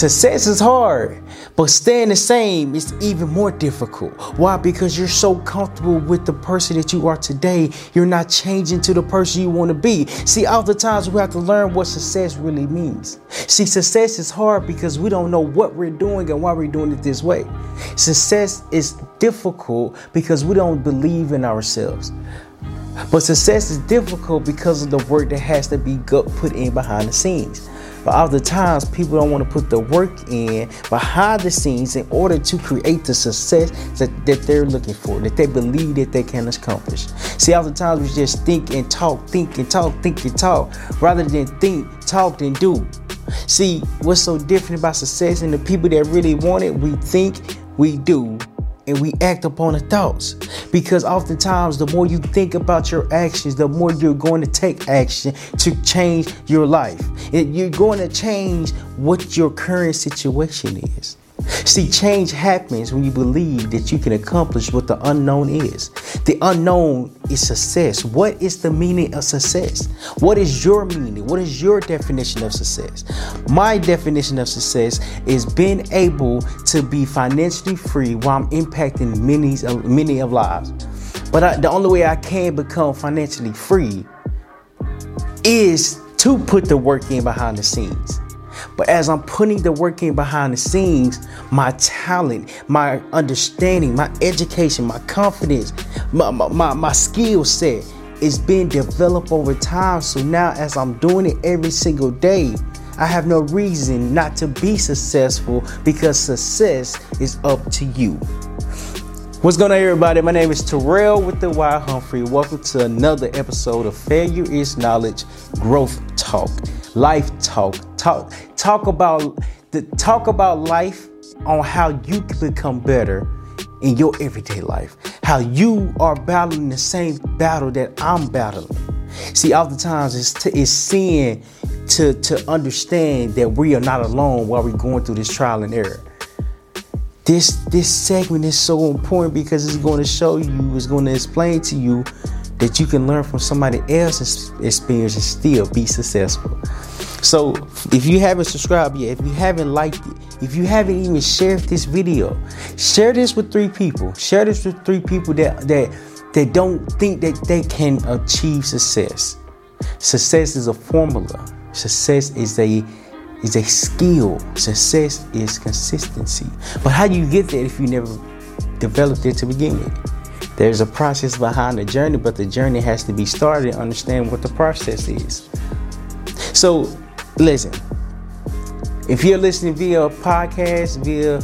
Success is hard, but staying the same is even more difficult. Why? Because you're so comfortable with the person that you are today, you're not changing to the person you want to be. See, oftentimes we have to learn what success really means. See, success is hard because we don't know what we're doing and why we're doing it this way. Success is difficult because we don't believe in ourselves. But success is difficult because of the work that has to be put in behind the scenes. But oftentimes, people don't want to put the work in behind the scenes in order to create the success that, that they're looking for, that they believe that they can accomplish. See, oftentimes we just think and talk, think and talk, think and talk, rather than think, talk, and do. See, what's so different about success and the people that really want it, we think, we do, and we act upon the thoughts. Because oftentimes, the more you think about your actions, the more you're going to take action to change your life. You're going to change what your current situation is. See, change happens when you believe that you can accomplish what the unknown is. The unknown is success. What is the meaning of success? What is your meaning? What is your definition of success? My definition of success is being able to be financially free while I'm impacting many, uh, many of lives. But I, the only way I can become financially free is to put the work in behind the scenes. But as I'm putting the work in behind the scenes, my talent, my understanding, my education, my confidence, my, my, my, my skill set is being developed over time. So now, as I'm doing it every single day, I have no reason not to be successful because success is up to you. What's going on, everybody? My name is Terryl with the Wild Humphrey. Welcome to another episode of Failure is Knowledge Growth Talk, Life Talk. Talk, talk about the talk about life on how you can become better in your everyday life. How you are battling the same battle that I'm battling. See, oftentimes it's, t- it's seeing to to understand that we are not alone while we're going through this trial and error. This this segment is so important because it's going to show you, it's going to explain to you that you can learn from somebody else's experience and still be successful. So if you haven't subscribed yet, if you haven't liked it, if you haven't even shared this video, share this with three people. Share this with three people that that that don't think that they can achieve success. Success is a formula. Success is a is a skill. Success is consistency. But how do you get there if you never developed it to begin with? There's a process behind the journey, but the journey has to be started understand what the process is. So, listen, if you're listening via podcast, via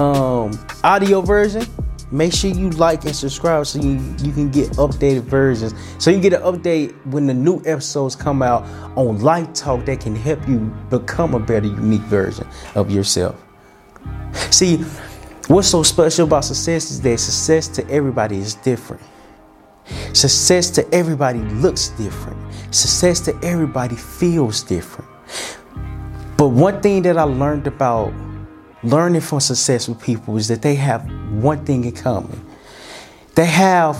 um, audio version, make sure you like and subscribe so you, you can get updated versions. So you get an update when the new episodes come out on Life Talk that can help you become a better, unique version of yourself. See, what's so special about success is that success to everybody is different. Success to everybody looks different. Success to everybody feels different. But one thing that I learned about learning from successful people is that they have one thing in common. They have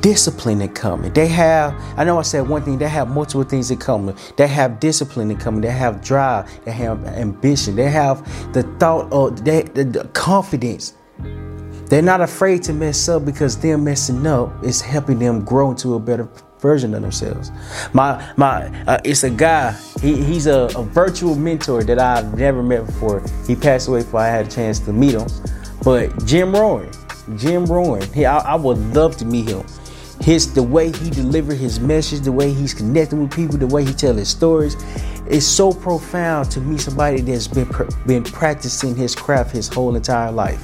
discipline in common. They have, I know I said one thing, they have multiple things in common. They have discipline in common. They have drive. They have ambition. They have the thought of they, the, the confidence. They're not afraid to mess up because them messing up is helping them grow into a better version of themselves. My my, uh, it's a guy. He, he's a, a, virtual mentor that I've never met before. He passed away before I had a chance to meet him. But Jim Rohn, Jim Rohn. He, I, I would love to meet him. His the way he delivered his message, the way he's connecting with people, the way he tell his stories, is so profound to meet somebody that's been been practicing his craft his whole entire life.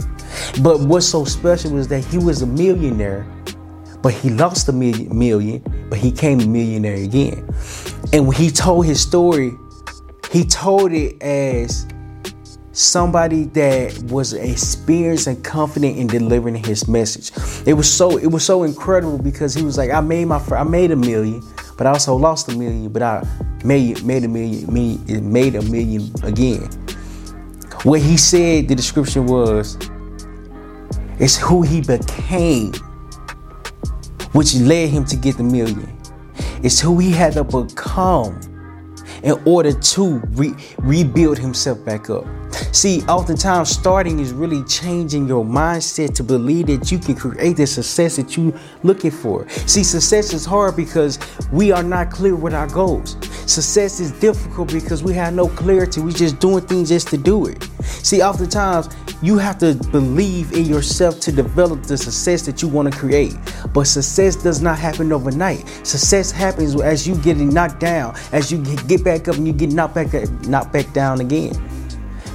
But what's so special is that he was a millionaire but he lost a million, million, but he came a millionaire again. And when he told his story, he told it as somebody that was experienced and confident in delivering his message. It was so it was so incredible because he was like, I made my I made a million, but I also lost a million, but I made made a million, me made a million again. What he said, the description was, it's who he became which led him to get the million. It's who he had to become in order to re- rebuild himself back up. See, oftentimes starting is really changing your mindset to believe that you can create the success that you're looking for. See, success is hard because we are not clear with our goals. Success is difficult because we have no clarity. We're just doing things just to do it. See, oftentimes you have to believe in yourself to develop the success that you want to create. But success does not happen overnight. Success happens as you getting knocked down, as you get back up and you get knocked back knocked back down again.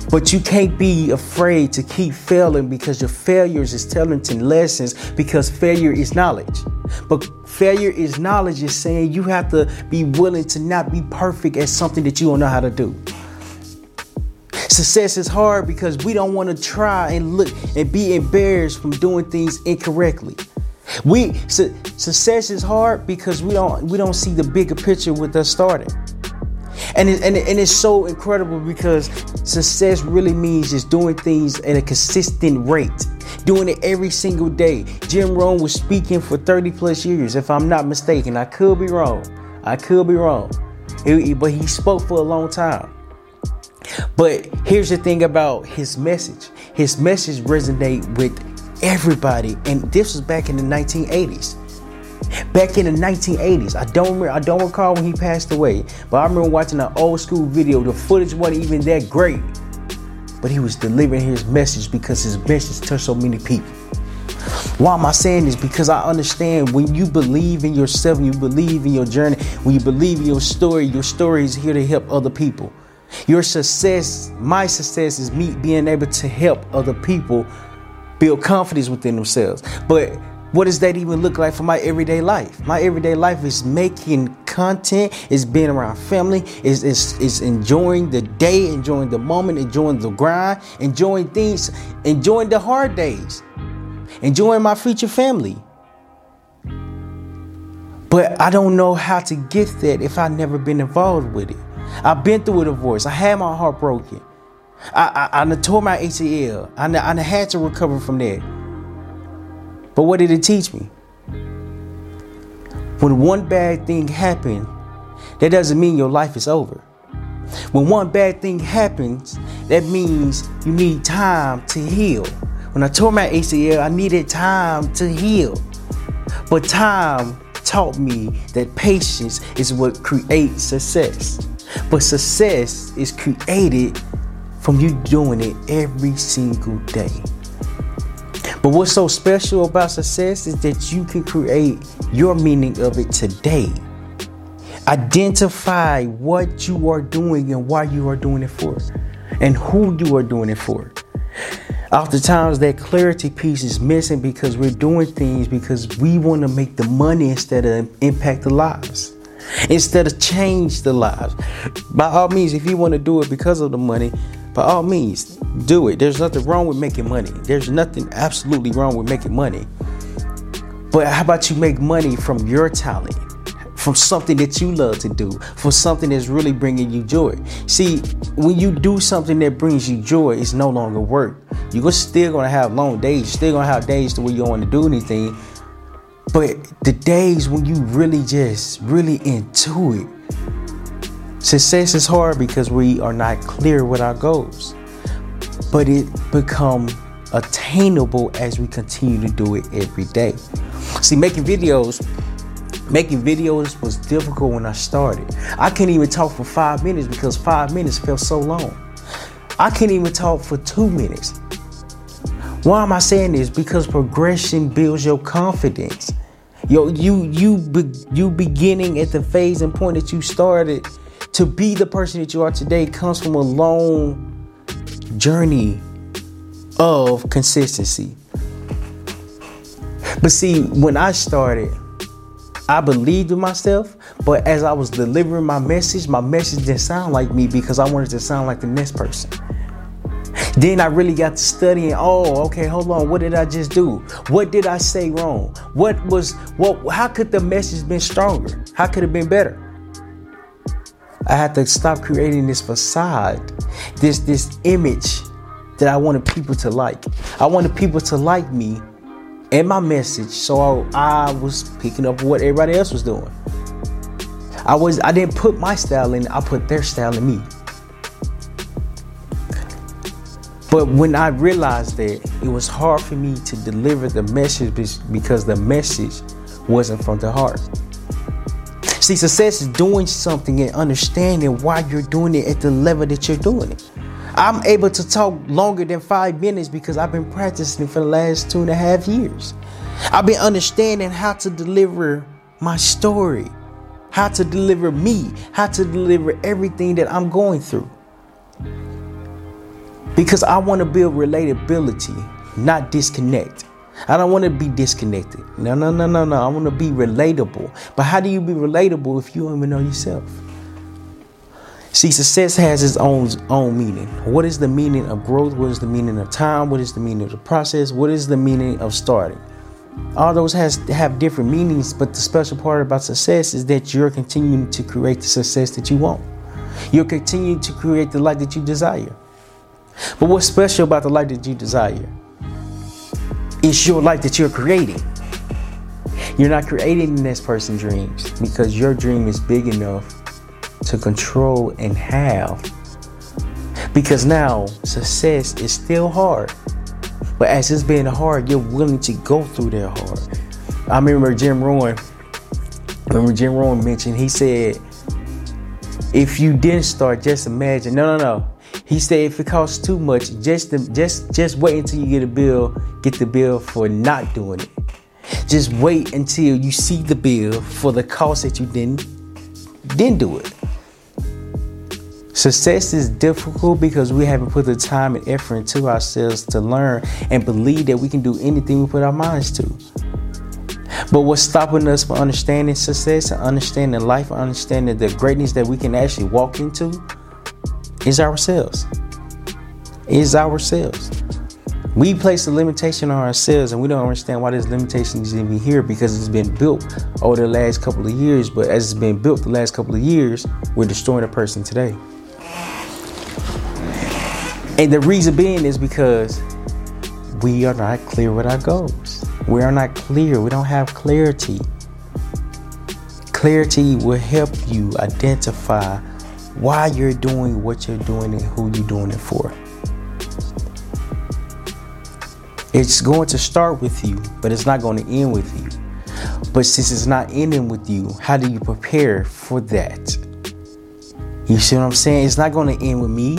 But you can't be afraid to keep failing because your failures is telling lessons because failure is knowledge. But failure is knowledge is saying you have to be willing to not be perfect at something that you don't know how to do. Success is hard because we don't want to try and look and be embarrassed from doing things incorrectly. We su- success is hard because we don't we don't see the bigger picture with us starting. And, it, and, it, and it's so incredible because success really means just doing things at a consistent rate, doing it every single day. Jim Rohn was speaking for 30 plus years, if I'm not mistaken. I could be wrong. I could be wrong. but he spoke for a long time. But here's the thing about his message. His message resonate with everybody. And this was back in the 1980s. Back in the 1980s, I don't remember, I don't recall when he passed away, but I remember watching an old school video. The footage wasn't even that great, but he was delivering his message because his message touched so many people. Why am I saying this? Because I understand when you believe in yourself, you believe in your journey, when you believe in your story, your story is here to help other people. Your success, my success, is me being able to help other people build confidence within themselves. But what does that even look like for my everyday life? My everyday life is making content, is being around family, is, is, is enjoying the day, enjoying the moment, enjoying the grind, enjoying things, enjoying the hard days, enjoying my future family. But I don't know how to get that if I've never been involved with it. I've been through a divorce. I had my heart broken. I, I, I tore my ACL. I, I had to recover from that. But what did it teach me? When one bad thing happened, that doesn't mean your life is over. When one bad thing happens, that means you need time to heal. When I tore my ACL, I needed time to heal. But time taught me that patience is what creates success. But success is created from you doing it every single day. But what's so special about success is that you can create your meaning of it today. Identify what you are doing and why you are doing it for, and who you are doing it for. Oftentimes, that clarity piece is missing because we're doing things because we want to make the money instead of impact the lives, instead of change the lives. By all means, if you want to do it because of the money, by all means, do it. There's nothing wrong with making money. There's nothing absolutely wrong with making money. But how about you make money from your talent, from something that you love to do, from something that's really bringing you joy? See, when you do something that brings you joy, it's no longer work. You're still gonna have long days. You're still gonna have days to where you don't want to do anything. But the days when you really just really into it, Success is hard because we are not clear with our goals, but it become attainable as we continue to do it every day. See, making videos, making videos was difficult when I started. I couldn't even talk for five minutes because five minutes felt so long. I can't even talk for two minutes. Why am I saying this? Because progression builds your confidence. Yo, you you be, you beginning at the phase and point that you started to be the person that you are today comes from a long journey of consistency. But see, when I started, I believed in myself, but as I was delivering my message, my message didn't sound like me because I wanted to sound like the next person. Then I really got to studying. Oh, okay, hold on. What did I just do? What did I say wrong? What was what? How could the message been stronger? How could it been better? I had to stop creating this facade, this this image that I wanted people to like. I wanted people to like me and my message, so I, I was picking up what everybody else was doing. I was I didn't put my style in, I put their style in me. But when I realized that it was hard for me to deliver the message because the message wasn't from the heart. See, success is doing something and understanding why you're doing it at the level that you're doing it. I'm able to talk longer than five minutes because I've been practicing for the last two and a half years. I've been understanding how to deliver my story, how to deliver me, how to deliver everything that I'm going through. Because I want to build relatability, not disconnect. I don't want to be disconnected. No, no, no, no, no. I want to be relatable. But how do you be relatable if you don't even know yourself? See, success has its own own meaning. What is the meaning of growth? What is the meaning of time? What is the meaning of the process? What is the meaning of starting? All those has have different meanings, but the special part about success is that you're continuing to create the success that you want. You're continuing to create the life that you desire. But what's special about the life that you desire? It's your life that you're creating. You're not creating the next person's dreams because your dream is big enough to control and have. Because now success is still hard. But as it's been hard, you're willing to go through that hard. I remember Jim Rohn. Remember Jim Rohn mentioned he said, if you didn't start, just imagine. No, no, no. He said if it costs too much, just just just wait until you get a bill, get the bill for not doing it. Just wait until you see the bill for the cost that you didn't didn't do it. Success is difficult because we haven't put the time and effort into ourselves to learn and believe that we can do anything we put our minds to. But what's stopping us from understanding success and understanding life, understanding the greatness that we can actually walk into is ourselves. Is ourselves. We place a limitation on ourselves and we don't understand why this limitation is even here because it's been built over the last couple of years. But as it's been built the last couple of years, we're destroying a person today. And the reason being is because we are not clear with our goals. We are not clear. We don't have clarity. Clarity will help you identify why you're doing what you're doing and who you're doing it for. It's going to start with you, but it's not going to end with you. But since it's not ending with you, how do you prepare for that? You see what I'm saying? It's not going to end with me.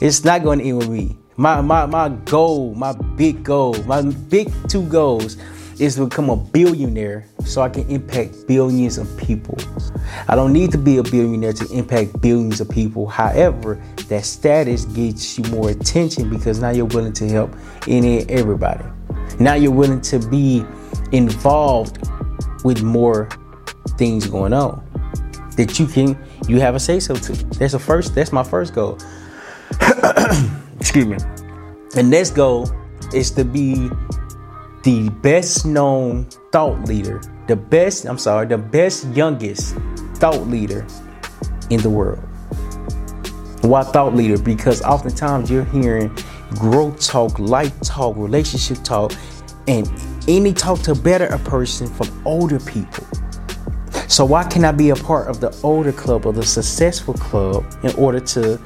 It's not going to end with me. My, my, my goal, my big goal, my big two goals is to become a billionaire so I can impact billions of people. I don't need to be a billionaire to impact billions of people. However, that status gets you more attention because now you're willing to help any and everybody. Now you're willing to be involved with more things going on that you can you have a say so to. That's the first that's my first goal. Excuse me. The next goal is to be the best known thought leader, the best, I'm sorry, the best youngest thought leader in the world. Why thought leader? Because oftentimes you're hearing growth talk, life talk, relationship talk, and any talk to better a person from older people. So why can I be a part of the older club or the successful club in order to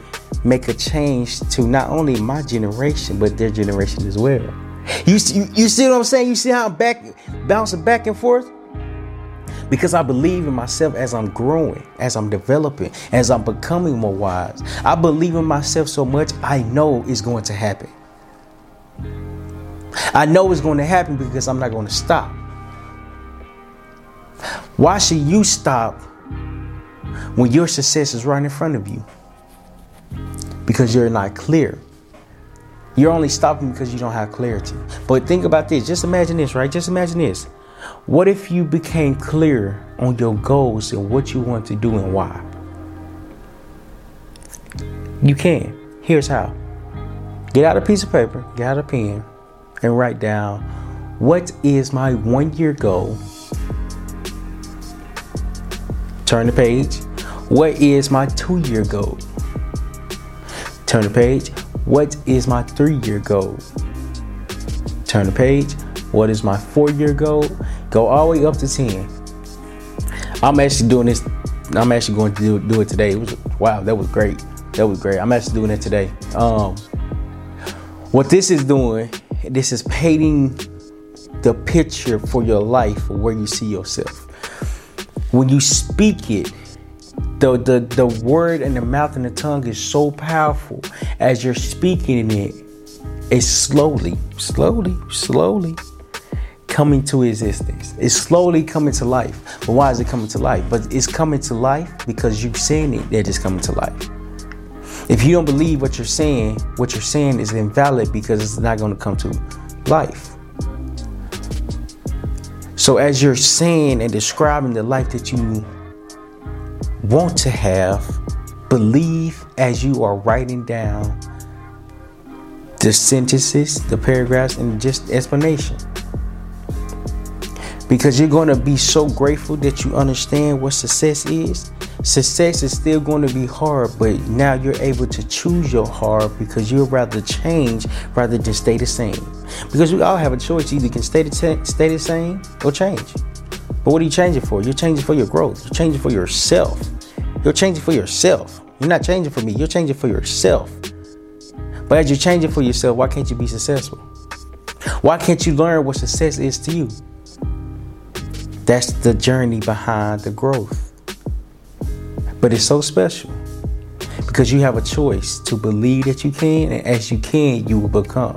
make a change to not only my generation but their generation as well? You, you, you see what I'm saying? You see how I'm back bouncing back and forth? Because I believe in myself as I'm growing, as I'm developing, as I'm becoming more wise. I believe in myself so much, I know it's going to happen. I know it's going to happen because I'm not going to stop. Why should you stop when your success is right in front of you? Because you're not clear. You're only stopping because you don't have clarity. But think about this. Just imagine this, right? Just imagine this. What if you became clear on your goals and what you want to do and why? You can. Here's how. Get out a piece of paper, get out a pen, and write down what is my one year goal. Turn the page. What is my two year goal? Turn the page. What is my three year goal? Turn the page. What is my four year goal? Go all the way up to 10. I'm actually doing this I'm actually going to do, do it today. It was wow, that was great. That was great. I'm actually doing it today. Um, what this is doing, this is painting the picture for your life where you see yourself. When you speak it, the, the, the word and the mouth and the tongue is so powerful as you're speaking it, it's slowly, slowly, slowly coming to existence. It's slowly coming to life. But why is it coming to life? But it's coming to life because you're saying it that it's coming to life. If you don't believe what you're saying, what you're saying is invalid because it's not going to come to life. So, as you're saying and describing the life that you want to have, believe as you are writing down the sentences, the paragraphs, and just explanation. Because you're going to be so grateful that you understand what success is Success is still going to be hard, but now you're able to choose your hard because you'd rather change rather than stay the same. Because we all have a choice: either you can stay the t- stay the same or change. But what are you changing for? You're changing for your growth. You're changing for yourself. You're changing for yourself. You're not changing for me. You're changing for yourself. But as you're changing for yourself, why can't you be successful? Why can't you learn what success is to you? That's the journey behind the growth. But it's so special because you have a choice to believe that you can, and as you can, you will become.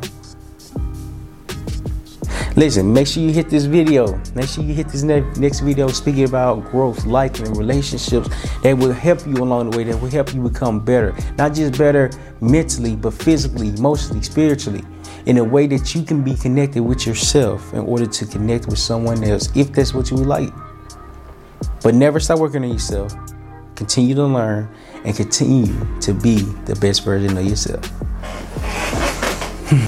Listen, make sure you hit this video. Make sure you hit this next video speaking about growth, life, and relationships that will help you along the way, that will help you become better. Not just better mentally, but physically, emotionally, spiritually, in a way that you can be connected with yourself in order to connect with someone else, if that's what you would like. But never stop working on yourself continue to learn, and continue to be the best version of yourself.